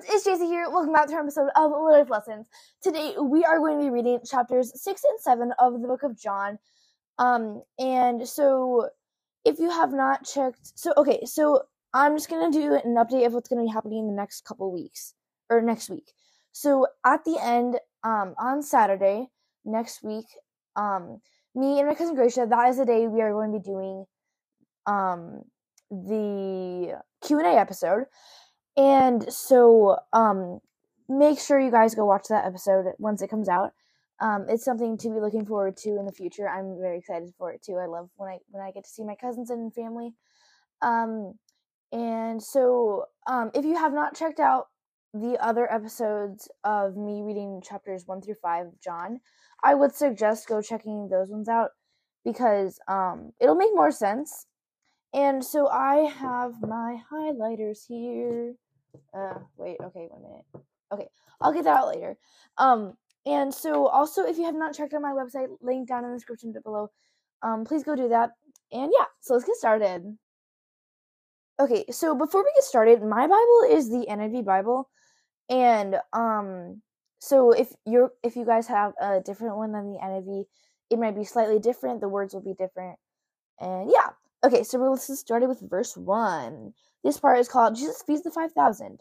friends, it's Jacy here. Welcome back to our episode of Life Lessons. Today we are going to be reading chapters six and seven of the book of John. Um, and so if you have not checked, so okay, so I'm just gonna do an update of what's gonna be happening in the next couple weeks or next week. So at the end, um, on Saturday next week, um, me and my cousin Gracia, that is the day we are going to be doing um the Q and A episode and so, um, make sure you guys go watch that episode once it comes out. Um, it's something to be looking forward to in the future. I'm very excited for it too. I love when I when I get to see my cousins and family. Um, and so, um, if you have not checked out the other episodes of me reading chapters one through five of John, I would suggest go checking those ones out because um, it'll make more sense. And so I have my highlighters here. Uh, wait, okay, one minute. Okay, I'll get that out later. Um, and so also, if you have not checked out my website, link down in the description below. Um, please go do that. And yeah, so let's get started. Okay, so before we get started, my Bible is the NIV Bible, and um, so if you're if you guys have a different one than the NIV, it might be slightly different. The words will be different, and yeah. Okay, so let's get started with verse one. This part is called Jesus feeds the 5,000.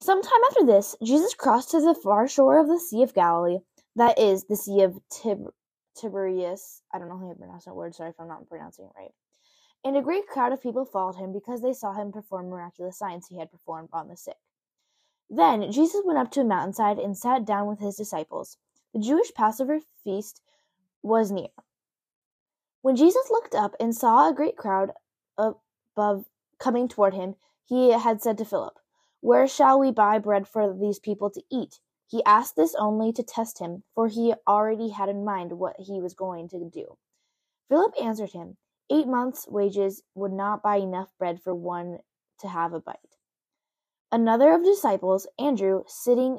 Sometime after this, Jesus crossed to the far shore of the Sea of Galilee, that is, the Sea of Tib- Tiberias. I don't know how to pronounce that word, sorry if I'm not pronouncing it right. And a great crowd of people followed him because they saw him perform miraculous signs he had performed on the sick. Then Jesus went up to a mountainside and sat down with his disciples. The Jewish Passover feast was near. When Jesus looked up and saw a great crowd of above coming toward him, he had said to Philip, Where shall we buy bread for these people to eat? He asked this only to test him, for he already had in mind what he was going to do. Philip answered him, Eight months' wages would not buy enough bread for one to have a bite. Another of the disciples, Andrew, sitting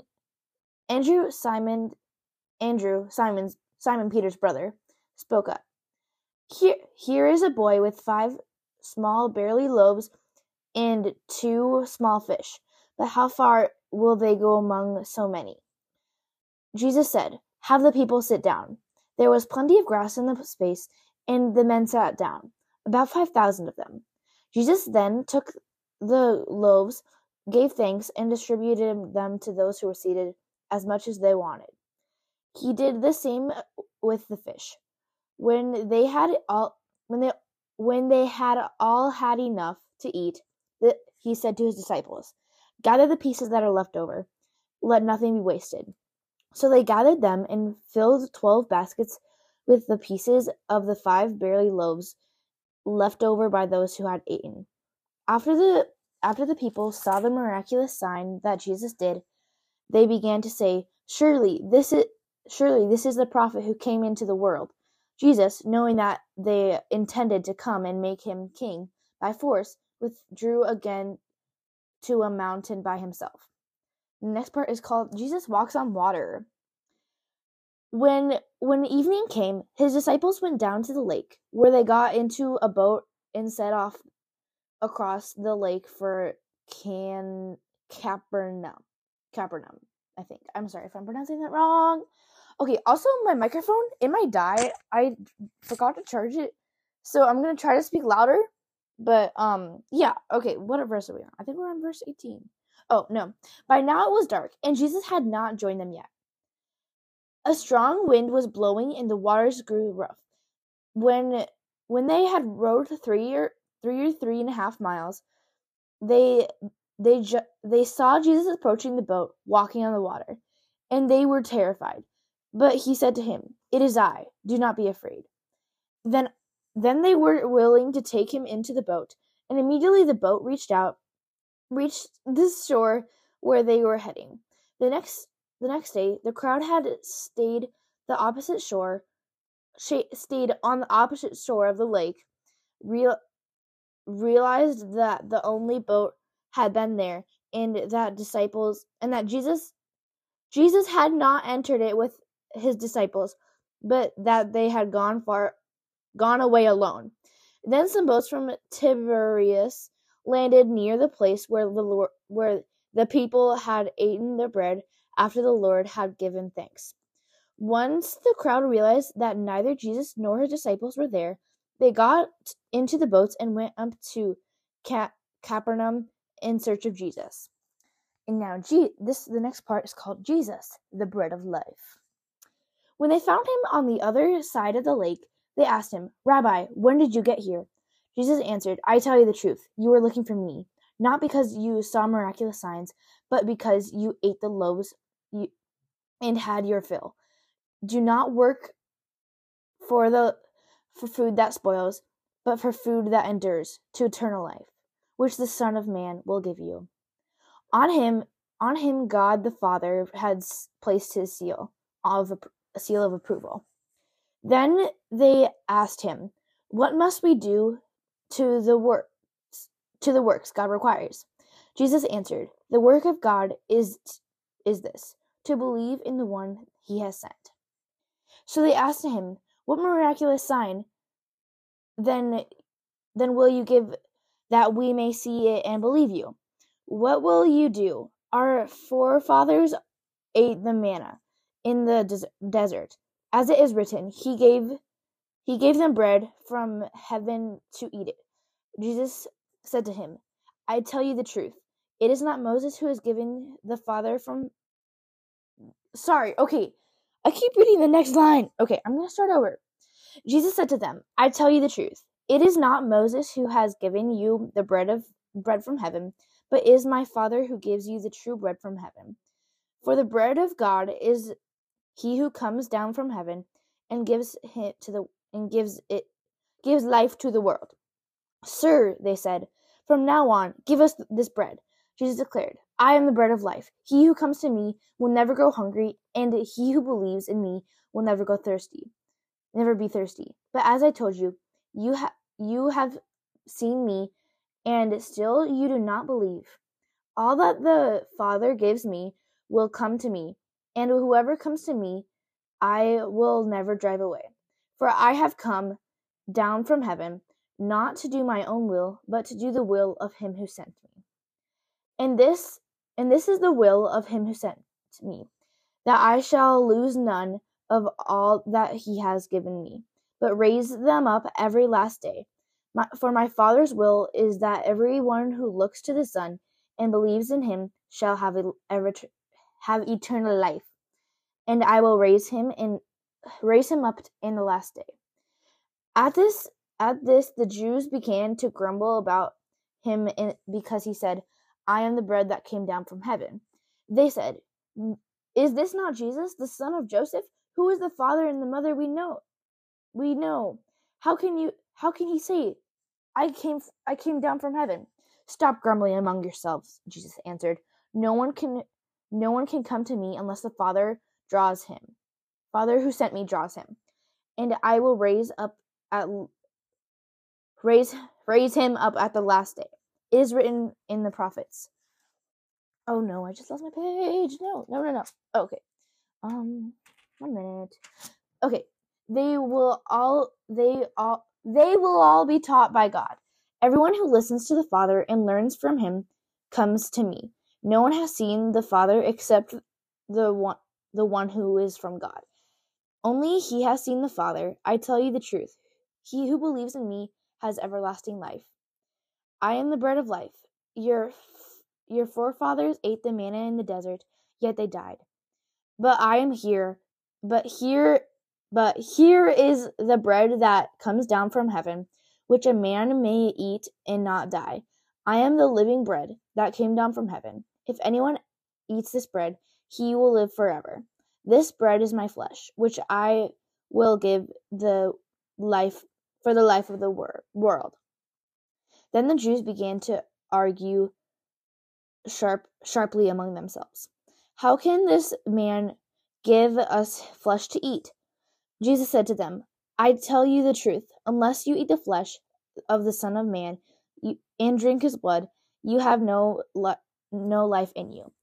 Andrew Simon Andrew Simon's Simon Peter's brother, spoke up. Here here is a boy with five small barley loaves and two small fish. But how far will they go among so many? Jesus said, Have the people sit down. There was plenty of grass in the space, and the men sat down, about five thousand of them. Jesus then took the loaves, gave thanks, and distributed them to those who were seated as much as they wanted. He did the same with the fish. When they had all when they when they had all had enough to eat, he said to his disciples, Gather the pieces that are left over, let nothing be wasted. So they gathered them and filled twelve baskets with the pieces of the five barley loaves left over by those who had eaten. After the after the people saw the miraculous sign that Jesus did, they began to say, Surely this is surely this is the prophet who came into the world. Jesus, knowing that they intended to come and make him king by force, withdrew again to a mountain by himself. The next part is called Jesus walks on water. When when evening came, his disciples went down to the lake, where they got into a boat and set off across the lake for Can Capernaum. Capernaum, I think. I'm sorry if I'm pronouncing that wrong. Okay, also my microphone, it might die. I forgot to charge it. So I'm gonna try to speak louder. But um yeah, okay, what verse are we on? I think we're on verse 18. Oh no. By now it was dark, and Jesus had not joined them yet. A strong wind was blowing and the waters grew rough. When when they had rowed three or three or three and a half miles, they they ju- they saw Jesus approaching the boat, walking on the water, and they were terrified. But he said to him, It is I, do not be afraid. Then then they were willing to take him into the boat, and immediately the boat reached out reached the shore where they were heading. The next the next day, the crowd had stayed the opposite shore stayed on the opposite shore of the lake, real, realized that the only boat had been there and that disciples and that Jesus Jesus had not entered it with his disciples, but that they had gone far gone away alone. Then some boats from Tiberias landed near the place where the Lord, where The people had eaten their bread after the Lord had given thanks. Once the crowd realized that neither Jesus nor his disciples were there, they got into the boats and went up to Capernaum in search of Jesus. And now, this the next part is called Jesus, the bread of life. When they found him on the other side of the lake, they asked him, Rabbi, when did you get here? Jesus answered, I tell you the truth, you were looking for me, not because you saw miraculous signs, but because you ate the loaves and had your fill. Do not work for the for food that spoils, but for food that endures to eternal life, which the Son of Man will give you. On him, on him, God the Father had placed his seal of a seal of approval. Then they asked him, "What must we do to the works to the works God requires?" Jesus answered, "The work of God is is this: to believe in the one He has sent." So they asked him, "What miraculous sign then then will you give that we may see it and believe you?" What will you do? Our forefathers ate the manna in the des- desert. As it is written, he gave he gave them bread from heaven to eat it. Jesus said to him, I tell you the truth. It is not Moses who has given the Father from Sorry, okay. I keep reading the next line. Okay, I'm going to start over. Jesus said to them, I tell you the truth. It is not Moses who has given you the bread of bread from heaven, but is my Father who gives you the true bread from heaven. For the bread of God is he who comes down from heaven and gives it to the and gives it gives life to the world. Sir, they said, from now on, give us this bread. Jesus declared, I am the bread of life. He who comes to me will never go hungry, and he who believes in me will never go thirsty, never be thirsty. But as I told you, you have you have seen me, and still you do not believe. All that the Father gives me will come to me, and whoever comes to me, I will never drive away. For I have come down from heaven, not to do my own will, but to do the will of him who sent me. And this and this is the will of him who sent me, that I shall lose none of all that he has given me, but raise them up every last day. My, for my Father's will is that every one who looks to the Son and believes in him shall have, a, have eternal life, and I will raise him in raise him up in the last day. At this at this the Jews began to grumble about him in, because he said, "I am the bread that came down from heaven." They said, "Is this not Jesus, the son of Joseph, who is the father and the mother we know? We know. How can you how can he say, I came I came down from heaven?" Stop grumbling among yourselves, Jesus answered. No one can no one can come to me unless the Father draws him. Father who sent me draws him. And I will raise up at raise raise him up at the last day. It is written in the prophets. Oh no, I just lost my page. No, no, no, no. Okay. Um one minute. Okay. They will all they all they will all be taught by God. Everyone who listens to the Father and learns from him comes to me. No one has seen the Father except the one the one who is from God. Only he has seen the Father. I tell you the truth. He who believes in me has everlasting life. I am the bread of life. Your your forefathers ate the manna in the desert, yet they died. But I am here. But here but here is the bread that comes down from heaven, which a man may eat and not die. I am the living bread that came down from heaven. If anyone eats this bread, he will live forever. This bread is my flesh, which I will give the life for the life of the wor- world. Then the Jews began to argue sharp sharply among themselves. How can this man give us flesh to eat? Jesus said to them, I tell you the truth, unless you eat the flesh of the Son of Man you, and drink his blood, you have no no life in you.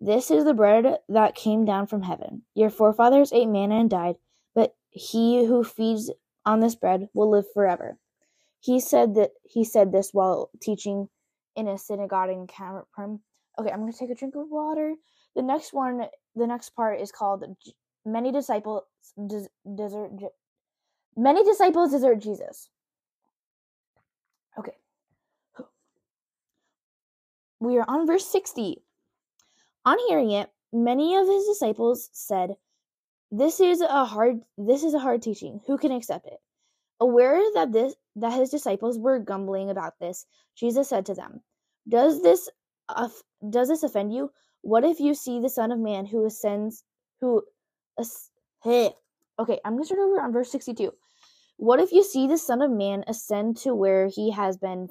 This is the bread that came down from heaven. Your forefathers ate manna and died, but he who feeds on this bread will live forever. He said that he said this while teaching in a synagogue in Capernaum. Okay, I'm going to take a drink of water. The next one, the next part is called many disciples desert many disciples desert Jesus. Okay. We are on verse 60. On hearing it, many of his disciples said, "This is a hard this is a hard teaching. Who can accept it?" Aware that this that his disciples were grumbling about this, Jesus said to them, "Does this does this offend you? What if you see the Son of Man who ascends who as, hey, okay, I'm gonna start over on verse 62. What if you see the Son of Man ascend to where he has been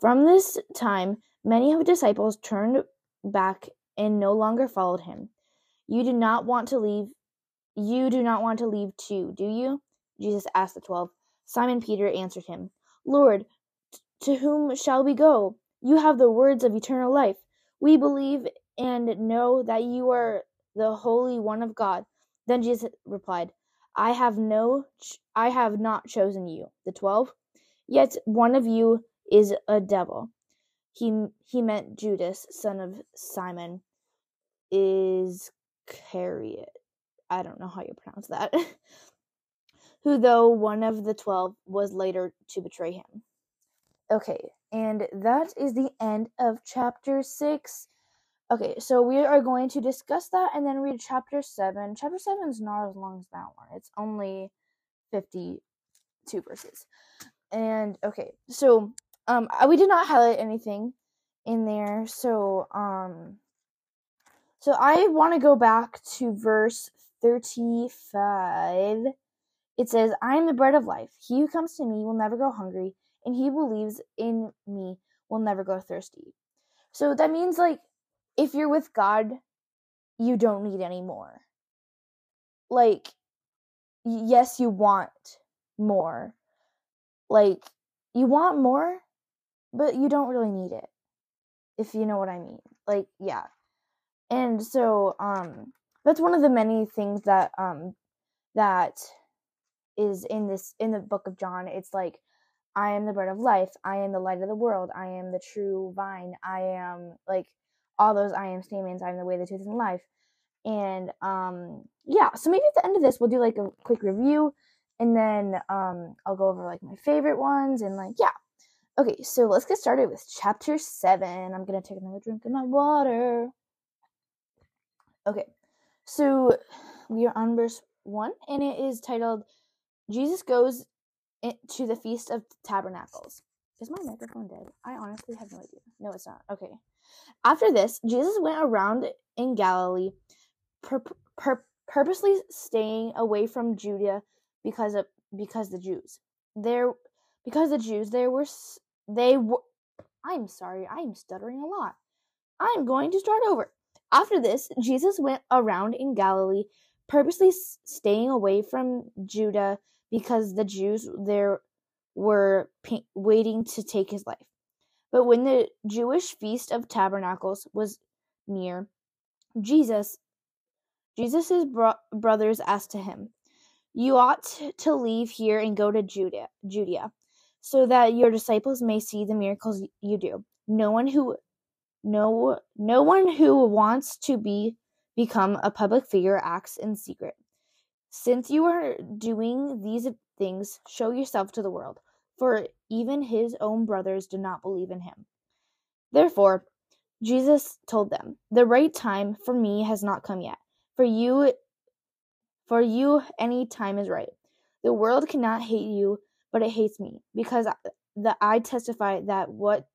From this time, many of his disciples turned back and no longer followed him. You do not want to leave you do not want to leave too, do you? Jesus asked the twelve. Simon Peter answered him, Lord, to whom shall we go? You have the words of eternal life. We believe and know that you are the Holy One of God. Then Jesus replied, I have no I have not chosen you, the twelve, yet one of you is a devil. He he meant Judas, son of Simon, is Iscariot. I don't know how you pronounce that. Who, though one of the twelve, was later to betray him. Okay, and that is the end of chapter six. Okay, so we are going to discuss that and then read chapter seven. Chapter seven is not as long as that one. It's only fifty-two verses. And okay, so um, we did not highlight anything in there, so um, so I want to go back to verse thirty-five. It says, "I am the bread of life. He who comes to me will never go hungry, and he who believes in me will never go thirsty." So that means like if you're with God, you don't need any more. Like yes, you want more. Like you want more, but you don't really need it if you know what i mean like yeah. And so um that's one of the many things that um that is in this in the book of john. It's like i am the bread of life i am the light of the world i am the true vine i am like all those i am statements i am the way the truth and life. And um yeah so maybe at the end of this we'll do like a quick review and then um i'll go over like my favorite ones and like yeah Okay, so let's get started with chapter 7. I'm gonna take another drink of my water. Okay, so we are on verse 1, and it is titled Jesus Goes to the Feast of Tabernacles. Is my microphone dead? I honestly have no idea. No, it's not. Okay. After this, Jesus went around in Galilee, pur- pur- purposely staying away from Judea because of because the Jews. There because the Jews there were they were. I'm sorry, I am stuttering a lot. I'm going to start over. After this, Jesus went around in Galilee, purposely staying away from Judah because the Jews there were waiting to take his life. But when the Jewish feast of tabernacles was near, Jesus Jesus's bro- brothers asked to him, "You ought to leave here and go to Judah, Judea, so that your disciples may see the miracles you do. No one who no no one who wants to be become a public figure acts in secret. Since you are doing these things, show yourself to the world, for even his own brothers do not believe in him. Therefore, Jesus told them, The right time for me has not come yet. For you for you any time is right. The world cannot hate you, but it hates me, because the I testify that what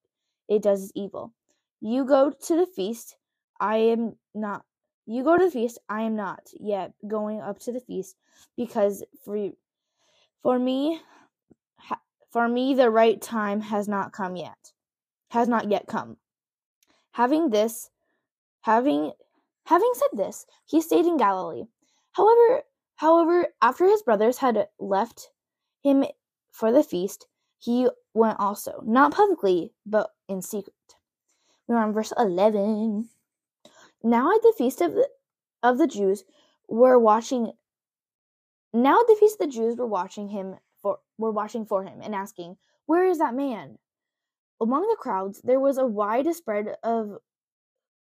it does is evil. You go to the feast, I am not. You go to the feast, I am not yet going up to the feast, because for for me, for me the right time has not come yet, has not yet come. Having this, having having said this, he stayed in Galilee. However, however, after his brothers had left him for the feast, he went also, not publicly, but in secret. We're on verse 11. Now at the feast of the, of the Jews were watching now at the feast of the Jews were watching him for were watching for him and asking, Where is that man? Among the crowds there was a widespread of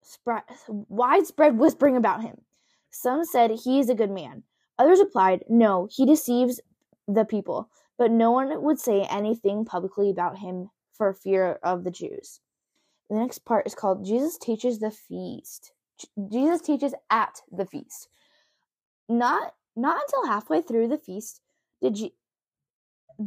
spread, widespread whispering about him. Some said he is a good man. Others replied, No, he deceives the people. But no one would say anything publicly about him for fear of the Jews. The next part is called Jesus teaches the feast. Jesus teaches at the feast. Not not until halfway through the feast did Je-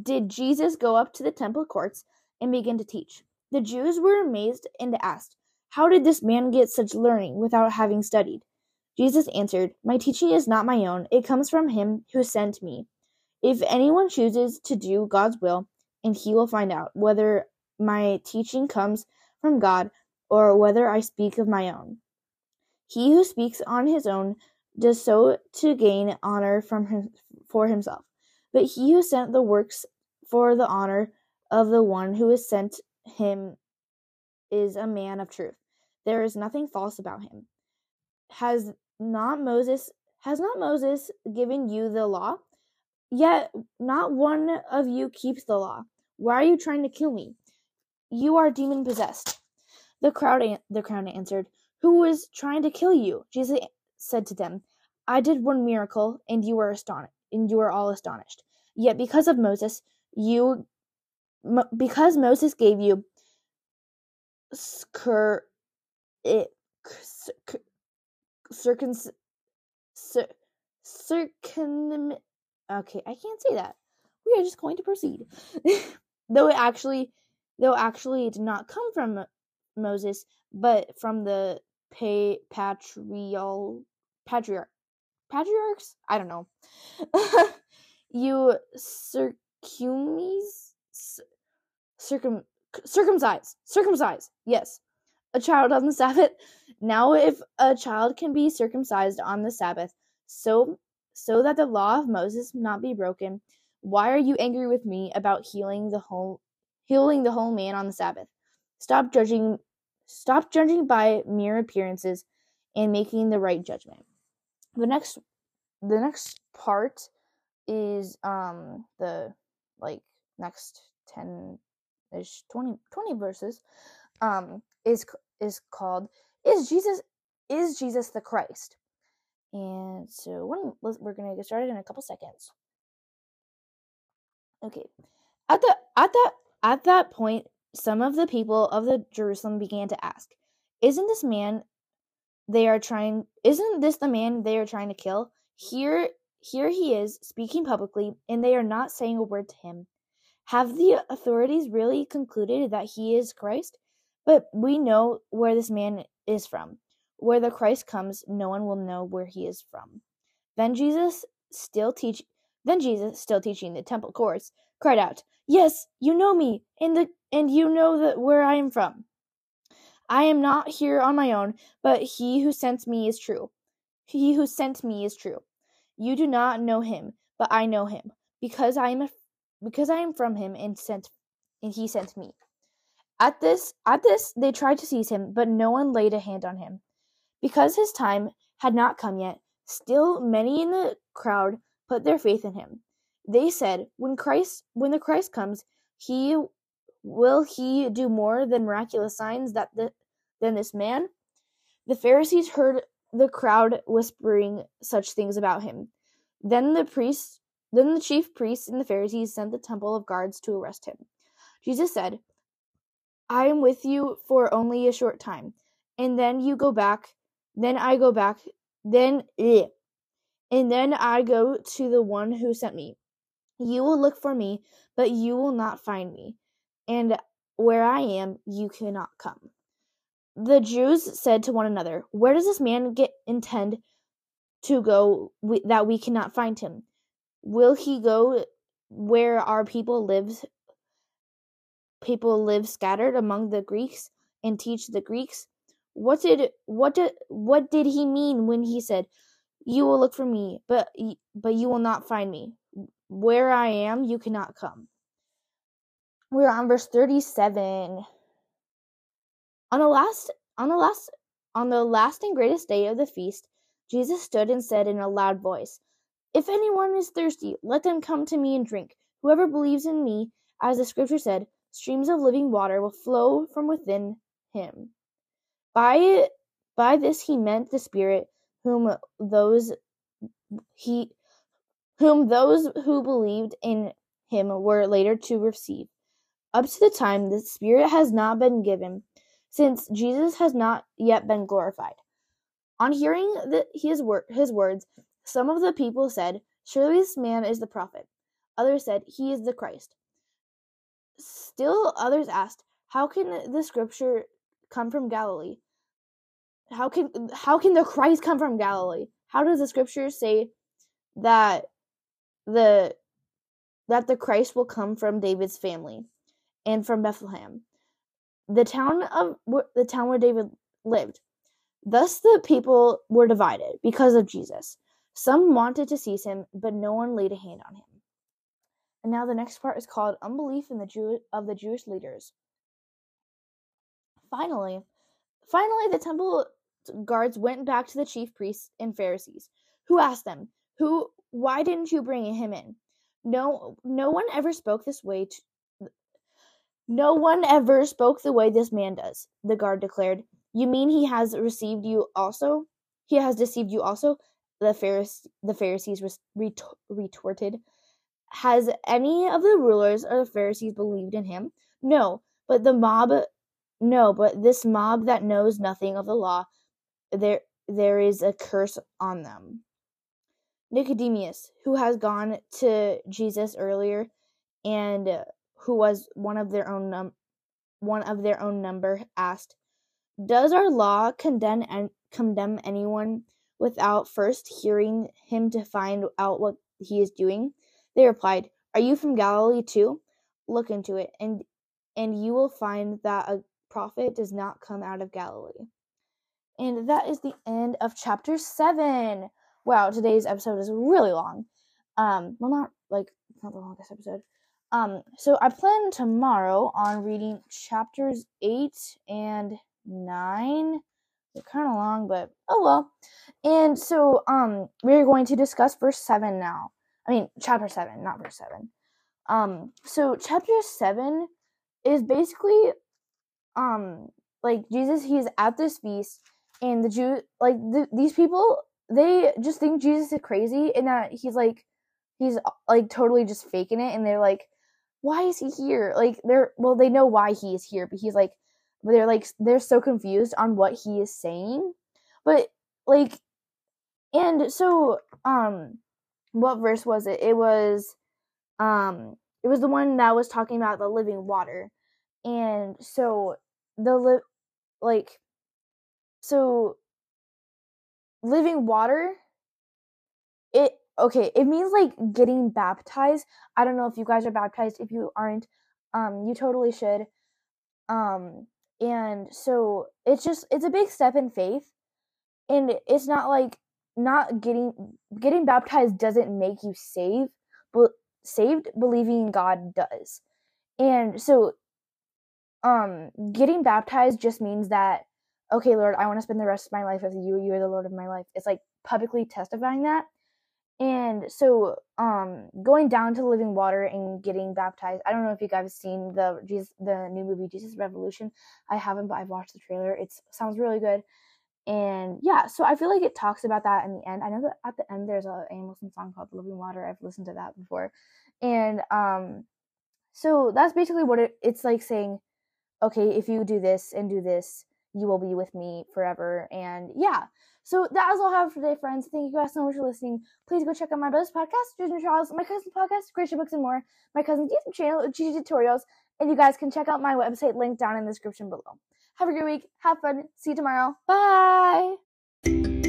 did Jesus go up to the temple courts and begin to teach. The Jews were amazed and asked, "How did this man get such learning without having studied?" Jesus answered, My teaching is not my own, it comes from him who sent me. If anyone chooses to do God's will, and he will find out whether my teaching comes from God or whether I speak of my own. He who speaks on his own does so to gain honor from him, for himself, but he who sent the works for the honor of the one who has sent him is a man of truth. There is nothing false about him. Has not Moses has not Moses given you the law? Yet not one of you keeps the law. Why are you trying to kill me? You are demon possessed. The crowd an- the crowd answered, Who is trying to kill you? Jesus said to them, I did one miracle, and you were astonished, and you are all astonished. Yet because of Moses, you because Moses gave you scur, it, circum cir, circum okay i can't say that. We are just going to proceed. Though it actually though actually it did not come from moses but from the patrial patriarch patriarchs? I don't know. You circumes circum circumcise circumcise yes. A child on the Sabbath. Now, if a child can be circumcised on the Sabbath, so so that the law of Moses not be broken, why are you angry with me about healing the whole healing the whole man on the Sabbath? Stop judging stop judging by mere appearances and making the right judgment. The next the next part is um the like next 10 ish 20 20 verses um is is called is Jesus is Jesus the Christ? And so we're going to get started in a couple seconds. Okay. At the at that at that point some of the people of the Jerusalem began to ask, isn't this man they are trying isn't this the man they are trying to kill? Here here he is speaking publicly and they are not saying a word to him. Have the authorities really concluded that he is Christ? But we know where this man is from. Where the Christ comes, no one will know where he is from. Then Jesus, still teach then Jesus, still teaching the temple courts, cried out, Yes, you know me, and the and you know that where I am from. I am not here on my own, but he who sent me is true. He who sent me is true. You do not know him, but I know him, because I am a, because I am from him and sent and he sent me. At this at this they tried to seize him, but no one laid a hand on him. Because his time had not come yet, still many in the crowd put their faith in him. They said, When Christ when the Christ comes, he will he do more than miraculous signs that the, than this man? The Pharisees heard the crowd whispering such things about him. Then the priests then the chief priests and the Pharisees sent the temple of guards to arrest him. Jesus said, I am with you for only a short time, and then you go back, then I go back, then eh, and then I go to the one who sent me. You will look for me, but you will not find me. And where I am, you cannot come. The Jews said to one another, Where does this man get intend to go we, that we cannot find him? Will he go where our people live people live scattered among the Greeks and teach the Greeks? What did what did what did he mean when he said, "You will look for me, but but you will not find me. Where I am, you cannot come." We're on verse 37. On the last on the last on the last and greatest day of the feast, Jesus stood and said in a loud voice, If anyone is thirsty, let them come to me and drink. Whoever believes in me, as the scripture said, streams of living water will flow from within him. By by this he meant the Spirit, whom those he whom those who believed in him were later to receive. Up to the time the Spirit has not been given, since Jesus has not yet been glorified. On hearing the, his, wor- his words, some of the people said, Surely this man is the prophet. Others said, He is the Christ. Still others asked, How can the scripture come from Galilee? How can how can the Christ come from Galilee? How does the scripture say that the that the Christ will come from David's family and from Bethlehem, the town of the town where David lived? Thus the people were divided because of Jesus. Some wanted to seize him, but no one laid a hand on him. And now the next part is called unbelief in the Jew of the Jewish leaders. Finally, finally the temple guards went back to the chief priests and Pharisees, who asked them, "Who why didn't you bring him in?" No no one ever spoke this way to, No one ever spoke the way this man does, the guard declared. You mean he has received you also? He has deceived you also? The Pharise- the Pharisees retorted. Has any of the rulers or the Pharisees believed in him? No, but the mob no, but this mob that knows nothing of the law there there is a curse on them. Nicodemus, who has gone to Jesus earlier and uh, who was one of their own num- one of their own number asked, "Does our law condemn en- condemn anyone without first hearing him to find out what he is doing?" They replied, "Are you from Galilee too? Look into it, and and you will find that a prophet does not come out of Galilee." And that is the end of chapter seven. Wow, today's episode is really long. Um, well, not like not the longest episode. Um, so I plan tomorrow on reading chapters eight and nine. They're kind of long, but oh well. And so, um, we're going to discuss verse seven now. I mean, chapter seven, not verse seven. Um, so chapter seven is basically, um, like Jesus. He's at this feast and the Jew like th- these people they just think Jesus is crazy and that he's like he's like totally just faking it and they're like why is he here? Like they're well they know why he is here but he's like but they're like they're so confused on what he is saying. But like and so um what verse was it? It was um it was the one that was talking about the living water. And so the li- like so living water it okay, it means like getting baptized. I don't know if you guys are baptized. If you aren't, um you totally should. Um and so it's just it's a big step in faith and it's not like not getting getting baptized doesn't make you saved but saved believing in god does and so um getting baptized just means that okay, Lord, I want to spend the rest of my life with you. You are the Lord of my life. It's like publicly testifying that. And so, um, going down to living water and getting baptized. I don't know if you guys have seen the Jesus, the new movie Jesus Revolution. I haven't, but I've watched the trailer. It sounds really good. And yeah, so I feel like it talks about that in the end. I know that at the end there's a Ann Wilson song called "Living Water." I've listened to that before, and um, so that's basically what it, it's like saying, okay, if you do this and do this, you will be with me forever. And yeah, so that is all I have for today, friends. Thank you guys so much for listening. Please go check out my brother's podcast, Disney Trials, my cousin's podcast, Creation Books and More, my cousin's YouTube channel, Gigi Tutorials, and you guys can check out my website link down in the description below. Have a great week. Have fun. See you tomorrow. Bye.